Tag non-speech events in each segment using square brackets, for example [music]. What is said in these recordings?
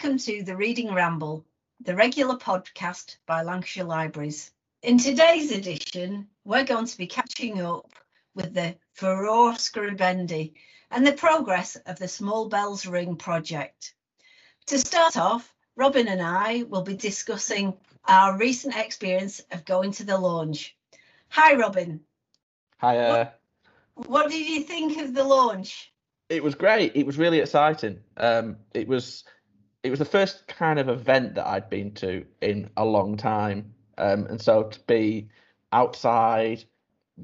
welcome to the Reading Ramble, the regular podcast by Lancashire Libraries. In today's edition, we're going to be catching up with the Furor Scribendi and the progress of the Small Bells Ring project. To start off, Robin and I will be discussing our recent experience of going to the launch. Hi, Robin. Hi. Uh, what, what did you think of the launch? It was great. It was really exciting. Um, it was it was the first kind of event that I'd been to in a long time, um, and so to be outside,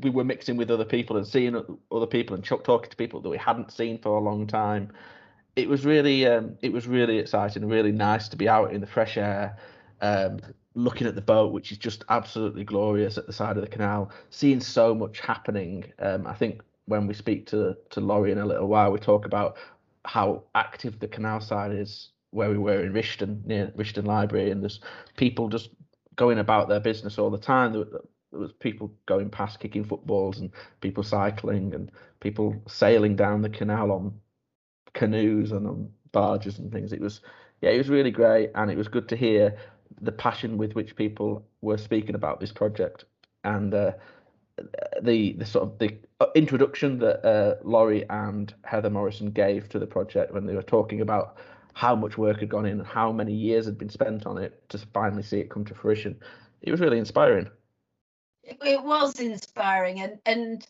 we were mixing with other people and seeing other people and talking to people that we hadn't seen for a long time. It was really um, it was really exciting, really nice to be out in the fresh air, um, looking at the boat, which is just absolutely glorious at the side of the canal, seeing so much happening. Um, I think when we speak to to Laurie in a little while, we talk about how active the canal side is where we were in Rishton near Rishton Library, and there's people just going about their business all the time. There, there was people going past kicking footballs and people cycling and people sailing down the canal on canoes and on barges and things. It was yeah, it was really great, and it was good to hear the passion with which people were speaking about this project and uh, the the sort of the introduction that uh, Laurie and Heather Morison gave to the project when they were talking about how much work had gone in and how many years had been spent on it to finally see it come to fruition. It was really inspiring. It was inspiring, and and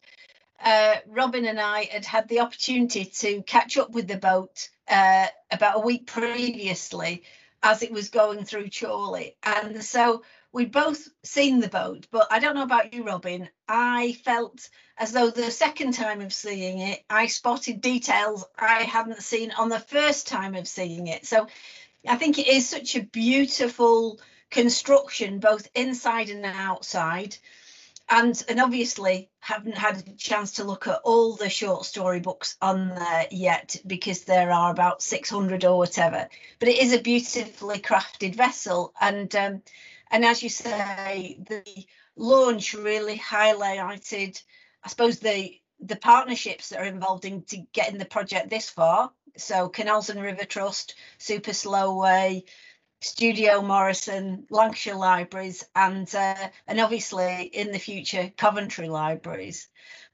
uh, Robin and I had had the opportunity to catch up with the boat uh, about a week previously as it was going through Chorley, and so we'd both seen the boat, but I don't know about you, Robin. I felt as though the second time of seeing it, I spotted details I hadn't seen on the first time of seeing it. So I think it is such a beautiful construction, both inside and outside. And and obviously haven't had a chance to look at all the short story books on there yet because there are about 600 or whatever. But it is a beautifully crafted vessel, and um, and as you say, the launch really highlighted, I suppose, the the partnerships that are involved in to getting the project this far. So Canals and River Trust, Super Slow Way, Studio Morison, Lancashire Libraries, and uh, and obviously in the future Coventry Libraries.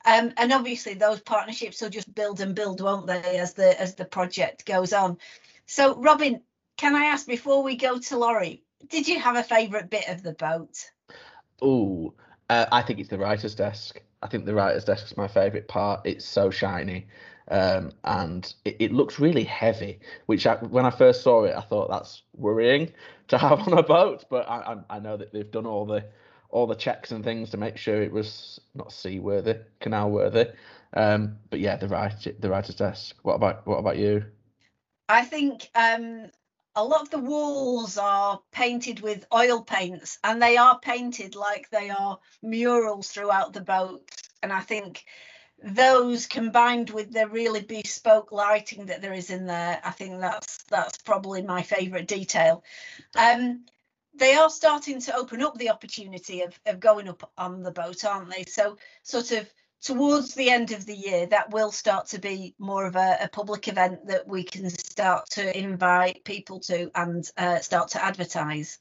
Um, and obviously those partnerships will just build and build, won't they, as the as the project goes on. So Robin, can I ask before we go to Laurie, did you have a favourite bit of the boat? Oh, uh, I think it's the writer's desk. I think the writer's desk is my favourite part. It's so shiny. Um, and it, it, looks really heavy. Which I, when I first saw it, I thought that's worrying to have on a boat. But I, I, I know that they've done all the all the checks and things to make sure it was not seaworthy, canal worthy. Um, but yeah, the writer the writer's desk. What about what about you? I think um, a lot of the walls are painted with oil paints and they are painted like they are murals throughout the boat. And i think those combined with the really bespoke lighting that there is in there i think that's that's probably my favorite detail. Um, they are starting to open up the opportunity of, of going up on the boat aren't they? So sort of towards the end of the year, that will start to be more of a, a public event that we can start to invite people to and uh, start to advertise.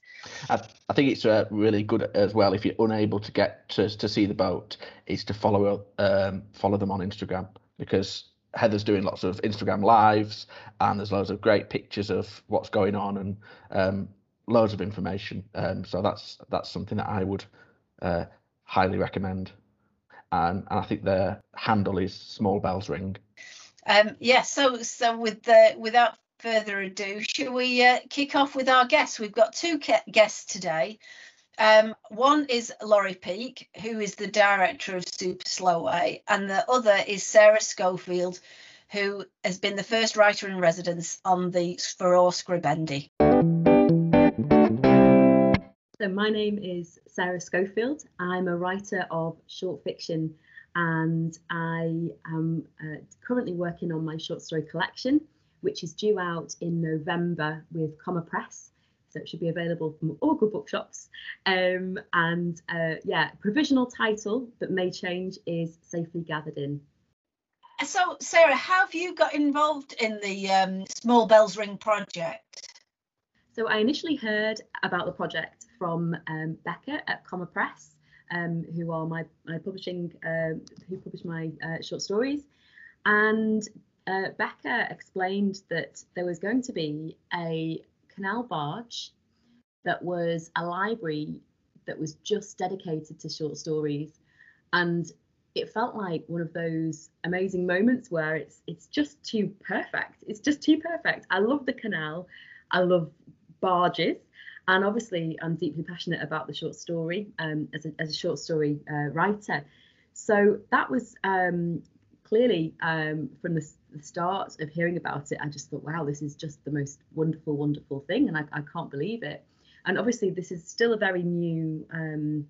I, I think it's uh, really good as well if you're unable to get to, to see the boat, is to follow um, follow them on Instagram because Heather's doing lots of Instagram lives and there's loads of great pictures of what's going on and um, loads of information. Um, so that's that's something that I would uh, highly recommend and, and I think their handle is Small Bells Ring. Um, yeah, so so with the without further ado, shall we uh, kick off with our guests? We've got two guests today. Um, one is Laurie Peake, who is the director of Super Slow Slowway, and the other is Sarah Schofield, who has been the first writer in residence on the Furor Scribendi. So, my name is Sarah Schofield. I'm a writer of short fiction and I am uh, currently working on my short story collection, which is due out in November with Comma Press. So, it should be available from all good bookshops. Um, and uh, yeah, provisional title that may change is Safely Gathered In. So, Sarah, how have you got involved in the um, Small Bells Ring project? So I initially heard about the project from um, Becca at Comma Press, um, who are my, my publishing, uh, who publish my uh, short stories. And uh, Becca explained that there was going to be a canal barge that was a library that was just dedicated to short stories. And it felt like one of those amazing moments where it's it's just too perfect. It's just too perfect. I love the canal. I love barges. And obviously, I'm deeply passionate about the short story um, as, a, as a short story uh, writer. So that was um, clearly um, from the, the, start of hearing about it, I just thought, wow, this is just the most wonderful, wonderful thing. And I, I can't believe it. And obviously, this is still a very new, um,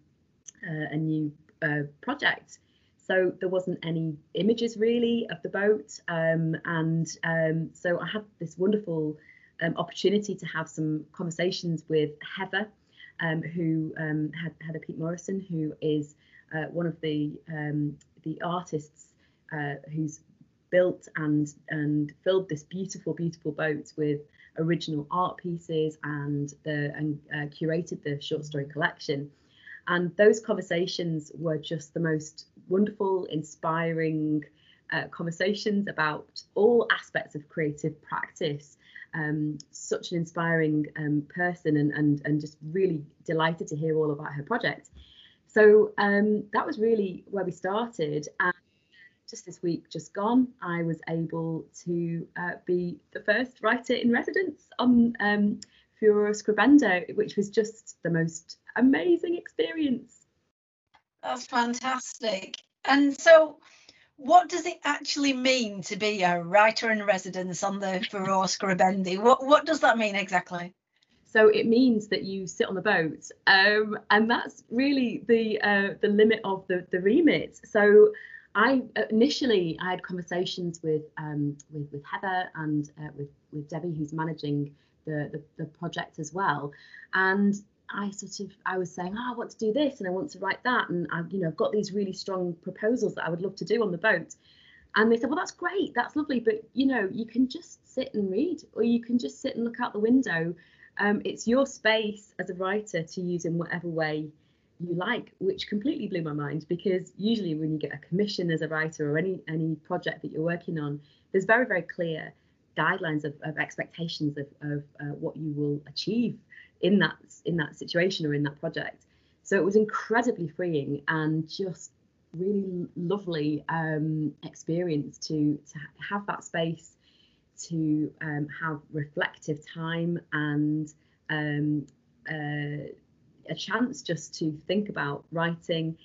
uh, a new uh, project. So there wasn't any images really of the boat. Um, and um, so I had this wonderful um, opportunity to have some conversations with Heather, um, who um, had Heather Peak Morison, who is uh, one of the um, the artists uh, who's built and and filled this beautiful, beautiful boat with original art pieces and the and uh, curated the short story collection. And those conversations were just the most wonderful, inspiring uh, conversations about all aspects of creative practice um, such an inspiring um, person and, and, and just really delighted to hear all about her project. So um, that was really where we started. And just this week, just gone, I was able to uh, be the first writer in residence on um, Furor Scribendi, which was just the most amazing experience. That's fantastic. And so, what does it actually mean to be a writer in residence on the Furor Scribendi? What what does that mean exactly? So it means that you sit on the boat, um, and that's really the uh, the limit of the the remit. So I initially I had conversations with um, with with Heather and uh, with with Debbie, who's managing the, the the project as well, and I sort of I was saying, oh, I want to do this and I want to write that, and I've you know, got these really strong proposals that I would love to do on the boat. And they said, well, that's great, that's lovely, but you know, you can just sit and read, or you can just sit and look out the window. Um, it's your space as a writer to use in whatever way you like, which completely blew my mind because usually when you get a commission as a writer or any any project that you're working on, there's very very clear guidelines of, of expectations of, of uh, what you will achieve in that in that situation or in that project. So it was incredibly freeing and just really lovely um, experience to to have that space to um, have reflective time and um, uh, a chance just to think about writing,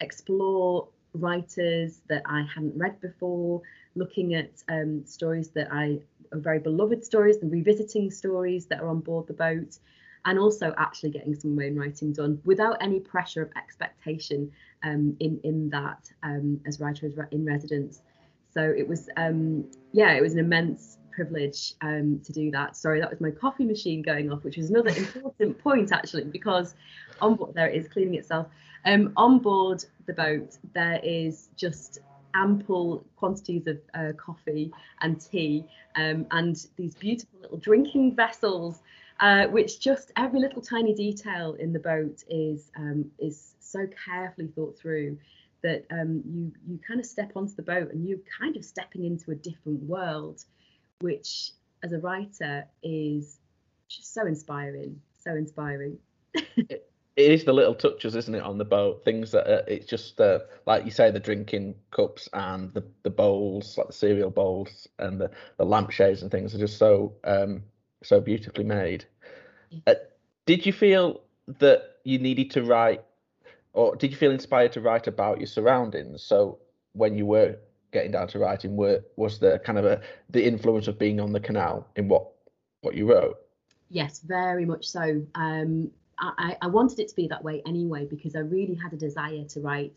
explore writers that I hadn't read before, looking at um, stories that I are very beloved stories and revisiting stories that are on board the boat and also actually getting some own writing done without any pressure of expectation um, in in that um, as writer in residence. So it was um, yeah, it was an immense privilege um, to do that. Sorry, that was my coffee machine going off, which was another [laughs] important point actually because on board there it is cleaning itself. Um, on board the boat there is just ample quantities of uh, coffee and tea um, and these beautiful little drinking vessels uh, which just every little tiny detail in the boat is um, is so carefully thought through that um, you you kind of step onto the boat and you're kind of stepping into a different world, which as a writer is just so inspiring, so inspiring. [laughs] it is the little touches, isn't it, on the boat? Things that uh, it's just uh, like you say, the drinking cups and the, the bowls, like the cereal bowls and the, the lampshades and things are just so um, so beautifully made. Uh, did you feel that you needed to write, or did you feel inspired to write about your surroundings? So when you were getting down to writing, were was the kind of a the influence of being on the canal in what what you wrote? Yes, very much so. Um, I, I wanted it to be that way anyway because I really had a desire to write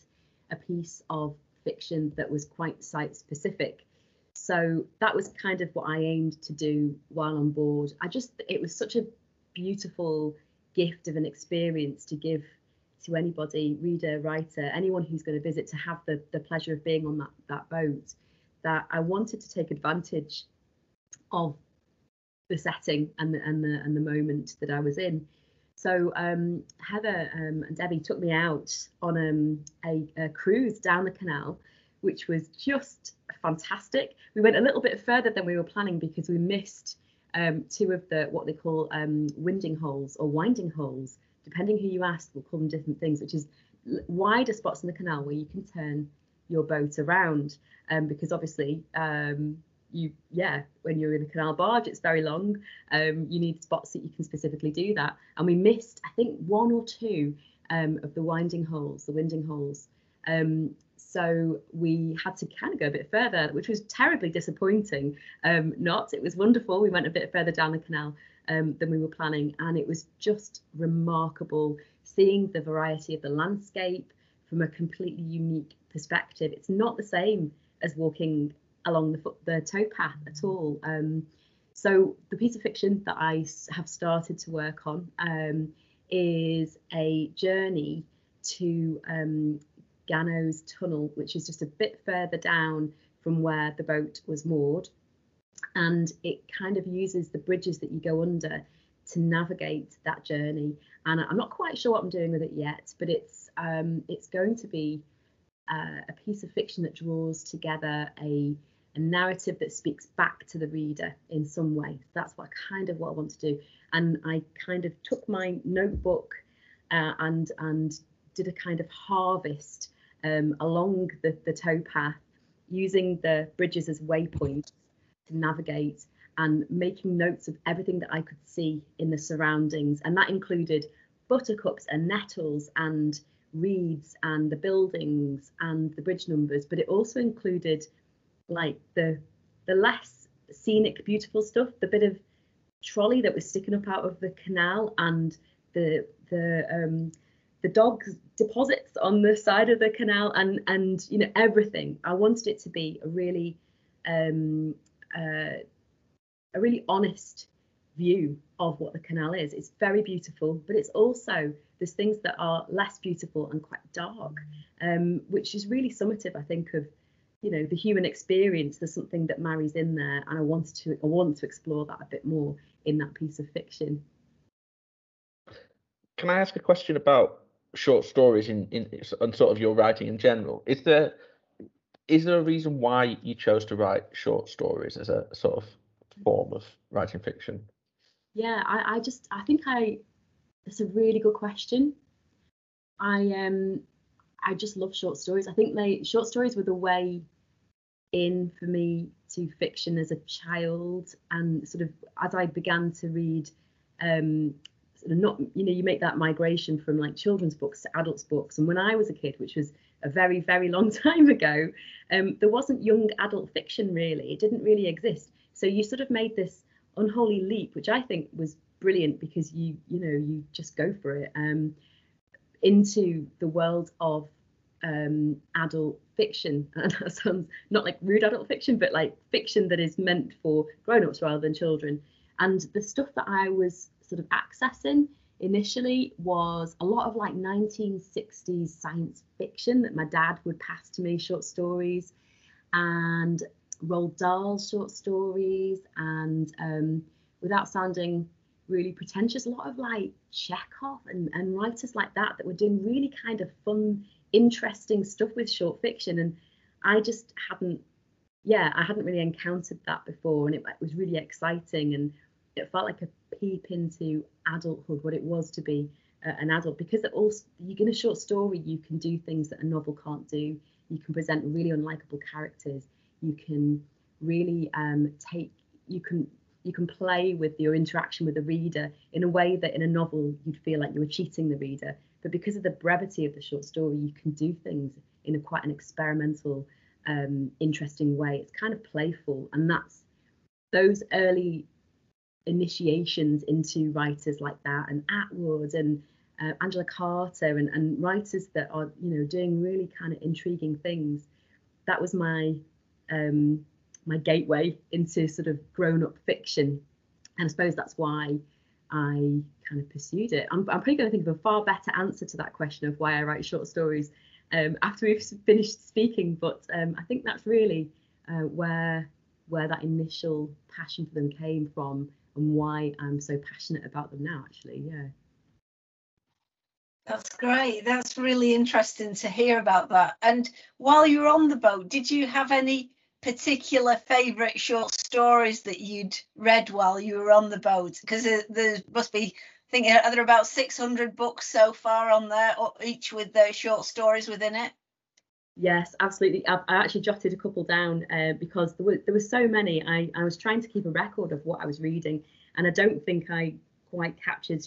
a piece of fiction that was quite site specific so that was kind of what I aimed to do while on board. I just, it was such a beautiful gift of an experience to give to anybody, reader, writer, anyone who's going to visit to have the, the pleasure of being on that, that boat, that I wanted to take advantage of the setting and the and the and the moment that I was in. So um, Heather um, and Debbie took me out on um, a, a, cruise down the canal, which was just fantastic. We went a little bit further than we were planning because we missed um, two of the what they call um, winding holes or winding holes, depending who you ask. We'll call them different things, which is wider spots in the canal where you can turn your boat around. Um, because obviously you yeah when you're in a canal barge it's very long um, you need spots that you can specifically do that and we missed i think one or two um, of the winding holes the winding holes um, so we had to kind of go a bit further which was terribly disappointing. Um, not it was wonderful. We went a bit further down the canal um, than we were planning and it was just remarkable seeing the variety of the landscape from a completely unique perspective. It's not the same as walking along the foot, the towpath at all. Um, so the piece of fiction that I have started to work on um, is a journey to um, Gannow's tunnel, which is just a bit further down from where the boat was moored. And it kind of uses the bridges that you go under to navigate that journey. And I'm not quite sure what I'm doing with it yet, but it's um, it's going to be uh, a piece of fiction that draws together a a narrative that speaks back to the reader in some way. That's what kind of what I want to do. And I kind of took my notebook uh, and and did a kind of harvest um, along the, the towpath using the bridges as waypoints to navigate and making notes of everything that I could see in the surroundings. And that included buttercups and nettles and reeds and the buildings and the bridge numbers, but it also included like the the less scenic, beautiful stuff, the bit of trolley that was sticking up out of the canal and the the um the dog's deposits on the side of the canal and and you know everything. I wanted it to be a really um uh, a really honest view of what the canal is. It's very beautiful but it's also there's things that are less beautiful and quite dark um, which is really summative i think of you know the human experience. There's something that marries in there and i wanted to i want to explore that a bit more in that piece of fiction. Can i ask a question about short stories in in and sort of your writing in general. Is there is there a reason why you chose to write short stories as a sort of form of writing fiction? Yeah i i just i think i it's a really good question. I um I just love short stories. I think they short stories were the way in for me to fiction as a child and sort of as I began to read um not you know you make that migration from like children's books to adults books and when I was a kid which was a very very long [laughs] time ago um there wasn't young adult fiction really it didn't really exist so you sort of made this unholy leap which I think was brilliant because you you know you just go for it um into the world of um, adult fiction. [laughs] And that sounds not like rude adult fiction, but like fiction that is meant for grown-ups rather than children. And the stuff that I was sort of accessing initially was a lot of like 1960s science fiction that my dad would pass to me, short stories, and Roald Dahl short stories, and um, without sounding really pretentious, a lot of like Chekhov and, and writers like that that were doing really kind of fun interesting stuff with short fiction and i just hadn't yeah i hadn't really encountered that before and it, it was really exciting and it felt like a peep into adulthood what it was to be uh, an adult because also in a short story you can do things that a novel can't do. You can present really unlikable characters. You can really um, take you can you can play with your interaction with the reader in a way that in a novel you'd feel like you were cheating the reader. But because of the brevity of the short story, you can do things in a quite an experimental, um, interesting way. It's kind of playful, and that's those early initiations into writers like that, and Atwood and uh, Angela Carter, and, and writers that are you know doing really kind of intriguing things. That was my um, my gateway into sort of grown-up fiction, and I suppose that's why I kind of pursued it. I'm, I'm probably going to think of a far better answer to that question of why I write short stories um, after we've [laughs] finished speaking. But um, I think that's really uh, where where that initial passion for them came from, and why I'm so passionate about them now. Actually, yeah. That's great. That's really interesting to hear about that. And while you were on the boat, did you have any particular favourite short stories that you'd read while you were on the boat? Because there must be, I think, are there about 600 books so far on there, each with their short stories within it? Yes, absolutely. I, I actually jotted a couple down uh, because there were there were so many. I, I was trying to keep a record of what I was reading, and I don't think I quite captured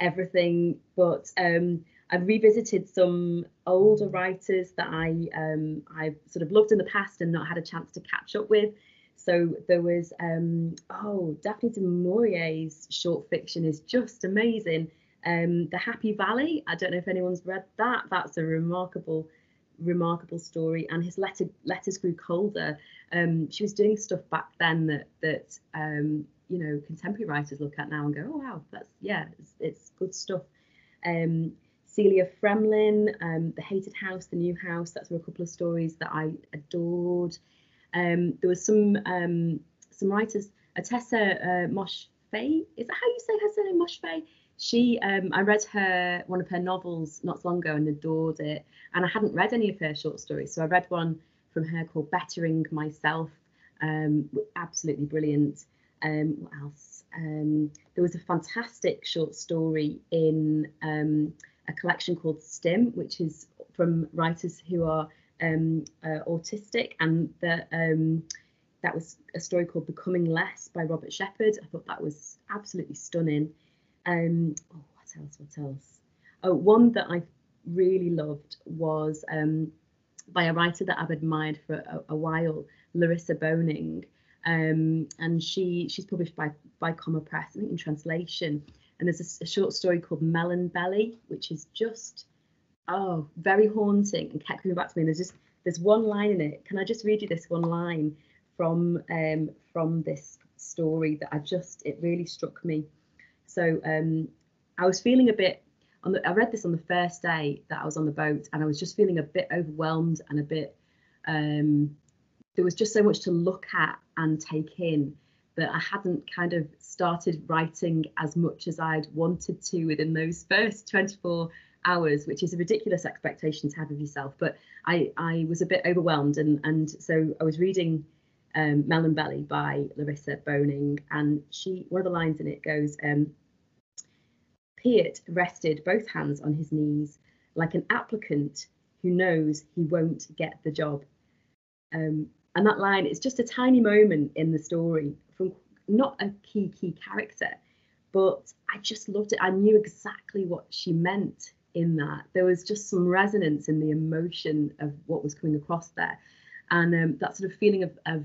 everything, but um, I've revisited some older writers that I um, I've sort of loved in the past and not had a chance to catch up with. So there was um, oh Daphne du Maurier's short fiction is just amazing. Um, the Happy Valley. I don't know if anyone's read that. That's a remarkable remarkable story and his letter letters grew colder um, she was doing stuff back then that that um, you know contemporary writers look at now and go oh wow that's yeah it's, it's good stuff um, Celia Fremlin, um, The Hated House, The New House, that's a couple of stories that I adored. Um, there was some um, some writers, Ottessa uh, Mosh Fay, is that how you say her surname, Moshfegh? She, um, I read her one of her novels not so long ago and adored it. And I hadn't read any of her short stories, so I read one from her called Bettering Myself, um, absolutely brilliant. Um, what else? Um, there was a fantastic short story in um, a collection called STIM, which is from writers who are um, uh, autistic, and the, um, that was a story called Becoming Less by Robert Shepherd. I thought that was absolutely stunning. Um, oh, what else? What else? Oh, one that I really loved was um, by a writer that I've admired for a, a while, Larissa Boehning, um, and she she's published by by Comma Press, I think in translation. And there's a, a short story called Melon Belly, which is just oh very haunting and kept coming back to me. And there's just there's one line in it. Can I just read you this one line from um, from this story that I just it really struck me. So um, I was feeling a bit on the, I read this on the first day that I was on the boat, and I was just feeling a bit overwhelmed and a bit. Um, there was just so much to look at and take in that I hadn't kind of started writing as much as I'd wanted to within those [laughs] first 24 hours, which is a ridiculous expectation to have of yourself. But I, I was a bit overwhelmed, and and so I was reading um, Melon Belly by Larissa Boehning, and she one of the lines in it goes, um, Piet rested both hands on his knees like an applicant who knows he won't get the job. Um, and that line is just a tiny moment in the story from not a key key character, but I just loved it. I knew exactly what she meant in that. There was just some resonance in the emotion of what was coming across there, and um, that sort of feeling of of,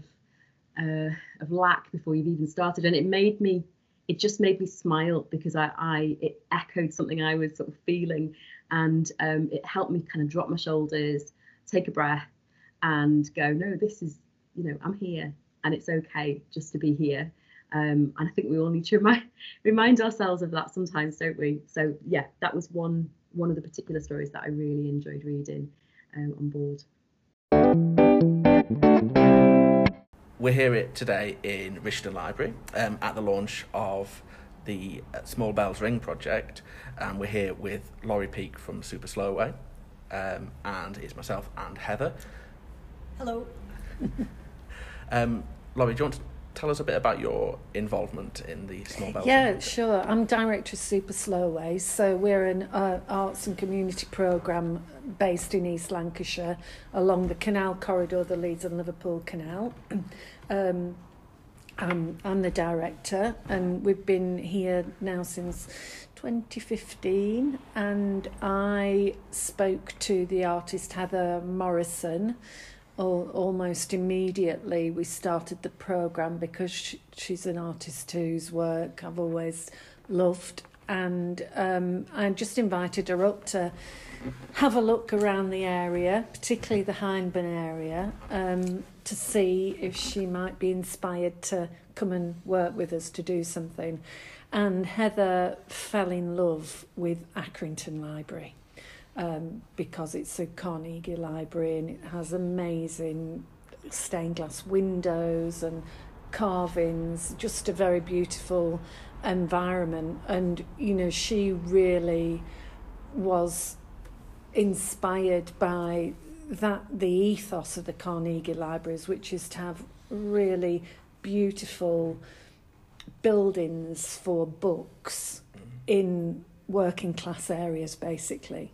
uh, of lack before you've even started. And it made me it just made me smile because I, I it echoed something I was sort of feeling, and um, it helped me kind of drop my shoulders, take a breath, and go, no, this is, you know, I'm here, and it's okay just to be here. Um, and I think we all need to [laughs] remind remind ourselves of that sometimes, don't we? So yeah, that was one one of the particular stories that I really enjoyed reading um, on board. We're here today in Rishton Library um, at the launch of the uh, Small Bells Ring project, and we're here with Laurie Peake from Super Slow Way, um, and it's myself and Heather. Hello. [laughs] um, Laurie, do you want to tell us a bit about your involvement in the Small Bells? Yeah, sure. I'm director of Super Slow Way, so we're an uh, arts and community programme based in East Lancashire along the canal corridor the Leeds and Liverpool Canal. [clears throat] um, I'm, I'm the director, and we've been here now since 2015. And I spoke to the artist Heather Morison almost immediately we started the program because she, she's an artist whose work I've always loved and um, I just invited her up to have a look around the area, particularly the Hyndburn area, um, to see if she might be inspired to come and work with us to do something. And Heather fell in love with Accrington Library um, because it's a Carnegie library and it has amazing stained glass windows and carvings, just a very beautiful environment. And, you know, she really was inspired by that the ethos of the Carnegie Libraries, which is to have really beautiful buildings for books in working class areas, basically.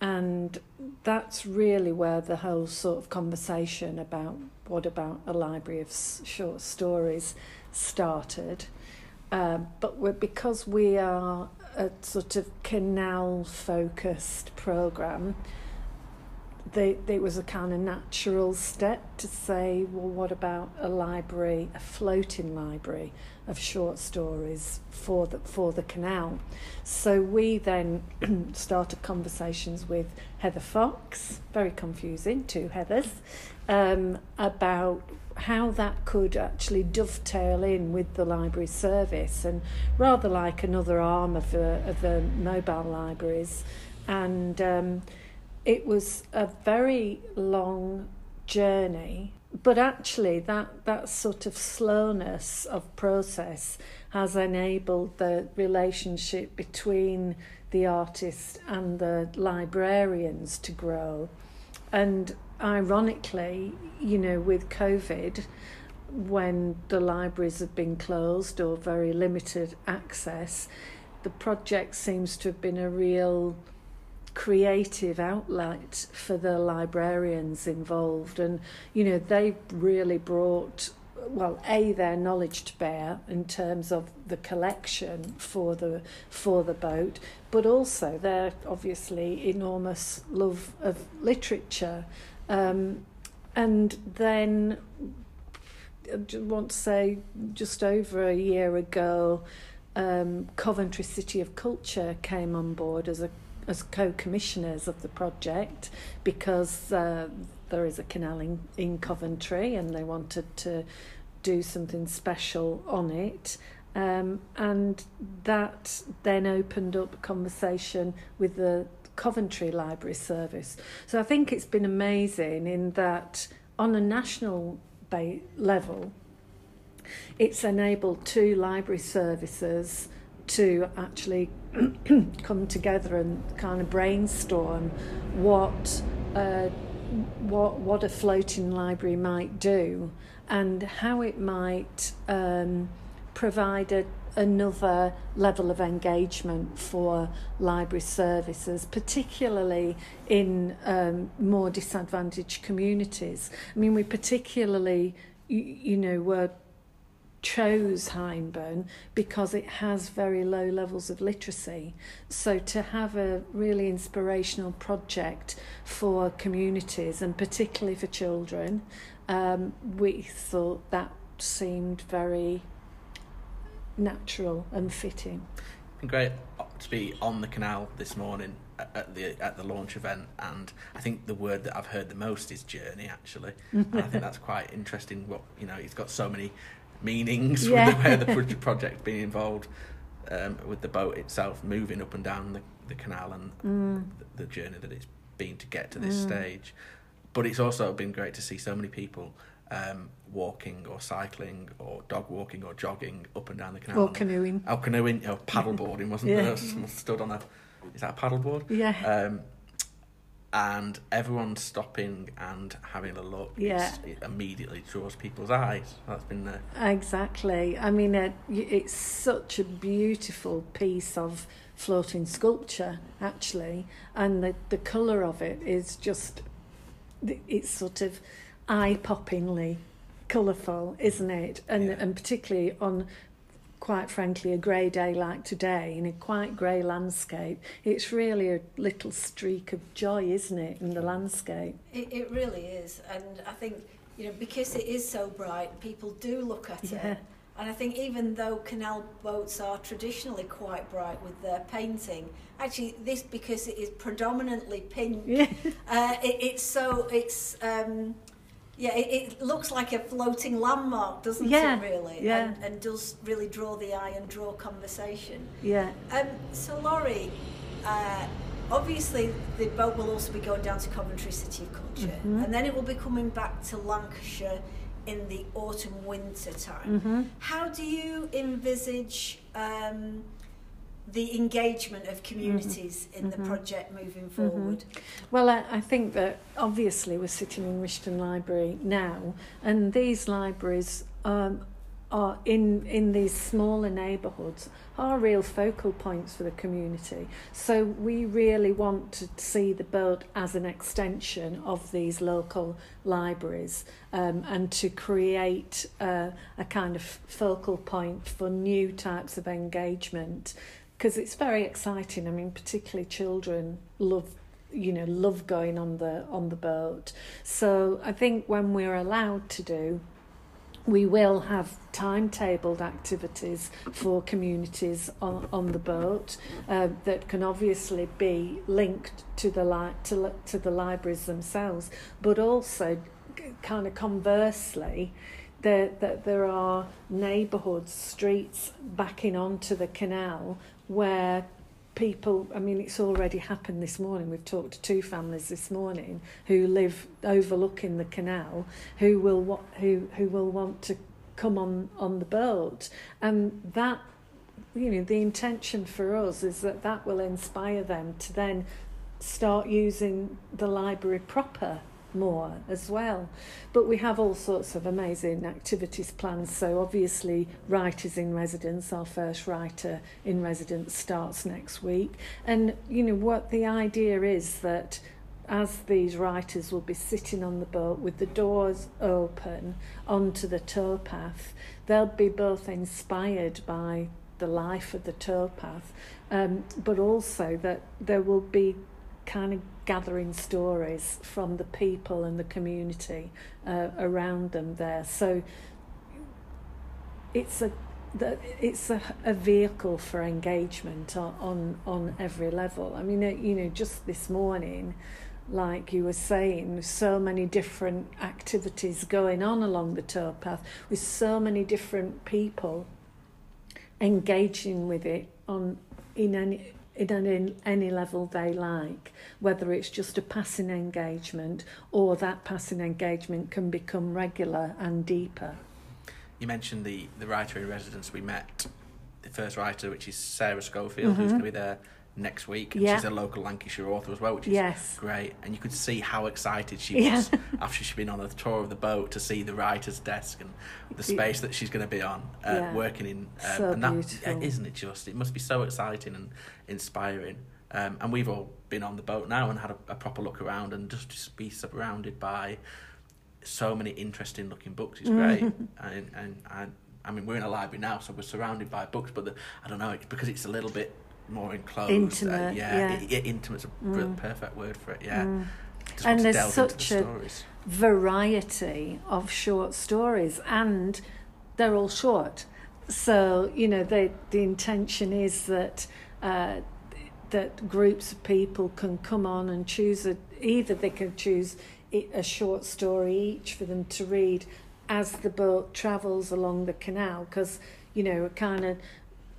And that's really where the whole sort of conversation about what about a library of short stories started. Um, but because we are a sort of canal focused program, they, it was a kind of natural step to say, well, what about a library, a floating library of short stories for the, for the canal? So we then [clears throat] started conversations with Heather Fox, very confusing, two Heathers, um, about how that could actually dovetail in with the library service and rather like another arm of the, of the mobile libraries. And um, it was a very long journey but actually that that sort of slowness of process has enabled the relationship between the artist and the librarians to grow. And ironically you know with covid when the libraries have been closed or very limited access the project seems to have been a real creative outlet for the librarians involved. And you know they really brought well a their knowledge to bear in terms of the collection for the for the boat but also their obviously enormous love of literature. Um, and then I want to say just over a year ago um, Coventry City of Culture came on board as a as co-commissioners of the project because uh, there is a canal in, in Coventry and they wanted to do something special on it. Um, and that then opened up conversation with the Coventry Library Service. So I think it's been amazing in that on a national ba- level, it's enabled two library services to actually [clears throat] come together and kind of brainstorm what uh, what what a floating library might do and how it might um, provide a, another level of engagement for library services, particularly in um, more disadvantaged communities. I mean, we particularly, you, you know, were chose Hyndburn because it has very low levels of literacy. So to have a really inspirational project for communities and particularly for children, um, we thought that seemed very natural and fitting. Great to be on the canal this morning at the at the launch event, and I think the word that I've heard the most is journey. Actually, and I think [laughs] that's quite interesting. What you know, he's got so many meanings yeah. with the way the project being involved um, with the boat itself moving up and down the, the canal and mm. the, the, journey that it's been to get to this mm. stage. But it's also been great to see so many people um, walking or cycling or dog walking or jogging up and down the canal. Or canoeing. Oh, canoeing, oh, paddleboarding, wasn't [laughs] yeah. there? Someone stood on a, is that a paddleboard? Yeah. Um, and everyone stopping and having a look yeah. it immediately draws people's eyes that's been the exactly i mean uh, it's such a beautiful piece of floating sculpture actually and the, the colour of it is just it's sort of eye-poppingly colourful isn't it and yeah. and particularly on quite frankly, a grey day like today in a quite grey landscape, it's really a little streak of joy, isn't it, in the landscape? It, it really is. And I think, you know, because it is so bright, people do look at yeah. it. And I think even though canal boats are traditionally quite bright with their painting, actually this because it is predominantly pink, yeah. uh, it, it's so it's um, yeah, it, it, looks like a floating landmark, doesn't yeah, it? Really, yeah, and, and, does really draw the eye and draw conversation. Yeah. Um. So, Laurie, uh, obviously the boat will also be going down to Coventry City of Culture, mm-hmm. and then it will be coming back to Lancashire in the autumn winter time. Mm-hmm. How do you envisage um, the engagement of communities in the project moving forward? Well, I, I think that obviously we're sitting in Rishton Library now, and these libraries um, are in in these smaller neighbourhoods are real focal points for the community. So we really want to see the build as an extension of these local libraries um, and to create uh, a kind of focal point for new types of engagement because it's very exciting. I mean, particularly children love you know love going on the on the boat so i think when we're allowed to do we will have timetabled activities for communities on, on the boat uh, that can obviously be linked to the li- to, to the libraries themselves, but also kind of conversely, that there, there are neighbourhoods, streets backing onto the canal where people, I mean, it's already happened this morning. We've talked to two families this morning who live overlooking the canal, who will what who who will want to come on on the boat, and that you know the intention for us is that that will inspire them to then start using the library proper more as well. But we have all sorts of amazing activities planned. So obviously, Writers in Residence, our first writer in residence starts next week. And you know what the idea is that as these writers will be sitting on the boat with the doors open onto the towpath, they'll be both inspired by the life of the towpath, um, but also that there will be kind of gathering stories from the people and the community uh, around them there. So it's a it's a, a vehicle for engagement on, on on every level. I mean, uh, you know, just this morning, like you were saying, so many different activities going on along the towpath with so many different people engaging with it on in any in any, any level they like, whether it's just a passing engagement or that passing engagement can become regular and deeper. You mentioned the, the writer in residence we met, the first writer, which is Sarah Schofield, who's mm-hmm. going to be there next week. And. Yeah. she's a local Lancashire author as well, which is Yes. great. And you could see how excited she Yeah. was [laughs] after she'd been on a tour of the boat to see the writer's desk and the space that she's going to be on, uh, Yeah. working in. Um, So and that, beautiful. Isn't it just? It must be so exciting and inspiring. Um, and we've all been on the boat now and had a, a proper look around and just, just be surrounded by so many interesting looking books. It's great. [laughs] and, and, and I mean, we're in a library now, so we're surrounded by books, but the, I don't know, it's because it's a little bit more enclosed. uh, Intimate, yeah, yeah. i- i- intimate's a br- perfect word for it, yeah. Just And there's into the such a- variety of short stories and they're all short so you know they, the intention is that uh, that groups of people can come on and choose a, either they can choose a short story each for them to read as the boat travels along the canal because you know a kind of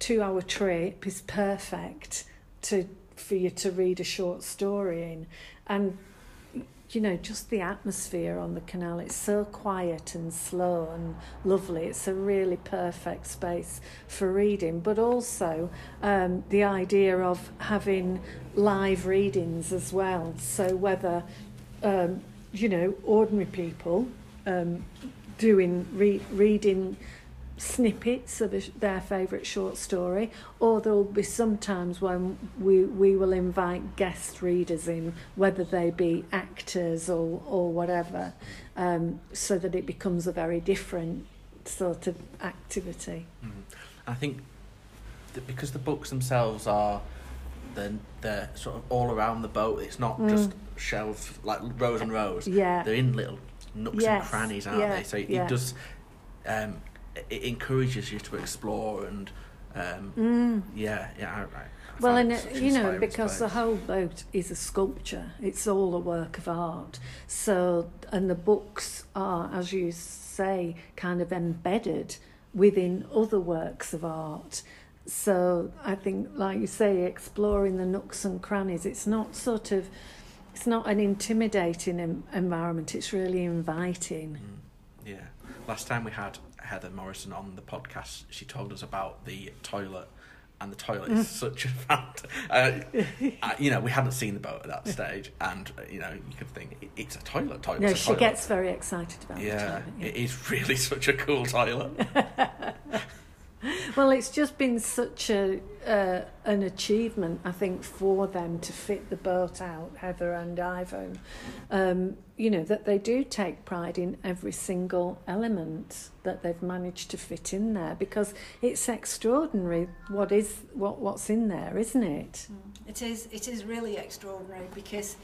two hour trip is perfect to for you to read a short story in and you know, just the atmosphere on the canal. It's so quiet and slow and lovely. It's a really perfect space for reading, but also um, the idea of having live readings as well. So, whether, um, you know, ordinary people um, doing re- reading snippets of a, their favourite short story, or there'll be sometimes when we we will invite guest readers in, whether they be actors or or whatever, um, so that it becomes a very different sort of activity. Mm. I think that because the books themselves are they're sort of all around the boat. It's not just shelves like rows and rows. Mm. Yeah. they're in little nooks Yes, and crannies, aren't yeah, they? So it, yeah. it does. Um, it- encourages you to explore and. Um, Yeah, yeah. I, I, Mm. Well, and it, you know, because the whole boat is a sculpture, it's all a work of art. So, and the books are, as you say, kind of embedded within other works of art. So, I think, like you say, exploring the nooks and crannies, it's not sort of, it's not an intimidating em- environment, it's really inviting. Yeah. last time we had Heather Morison on the podcast, she told us about the toilet. And the toilet is such a [laughs] fant- uh, you know, we hadn't seen the boat at that stage, and uh, you know, you could think it's a toilet. Toilet. No, she gets very excited about the Yeah, toilet, yeah. it is really [laughs] such a cool toilet. [laughs] [laughs] Well, it's just been such a uh, an achievement, I think, for them to fit the boat out, Heather and Ivan. Um, you know that they do take pride in every single element that they've managed to fit in there because it's extraordinary what is what what's in there, isn't it? It is it is really extraordinary because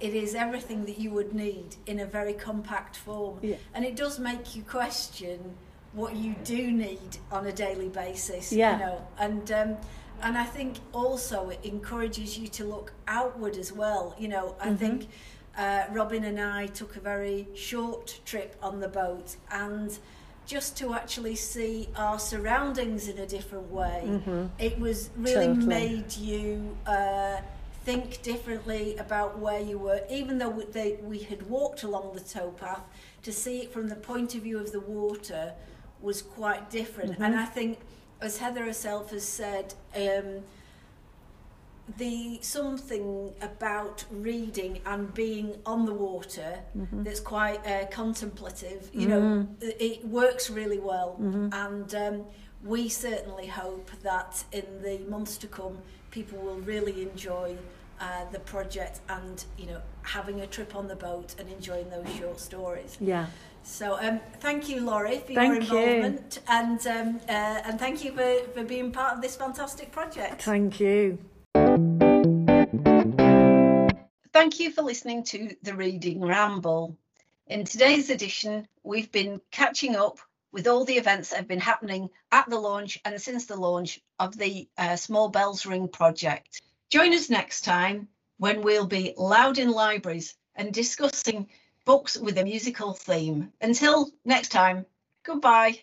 it is everything that you would need in a very compact form. Yeah. And it does make you question what you do need on a daily basis. Yeah. You know. And um and I think also it encourages you to look outward as well. You know, I think uh, Robin and I took a very short trip on the boat and just to actually see our surroundings in a different way, it was really Totally. made you uh, think differently about where you were, even though we, they, we had walked along the towpath, to see it from the point of view of the water was quite different. And I think, as Heather herself has said, um, the something about reading and being on the water that's quite uh, contemplative you know it works really well. And um, we certainly hope that in the months to come people will really enjoy uh, the project and you know having a trip on the boat and enjoying those short stories. Yeah. So um, thank you laurie for Thank your you. involvement and um, uh, and thank you for, for being part of this fantastic project Thank you. Thank you for listening to the Reading Ramble. In today's edition, we've been catching up with all the events that have been happening at the launch and since the launch of the uh, Small Bells Ring project. Join us next time when we'll be loud in libraries and discussing books with a musical theme. Until next time, goodbye.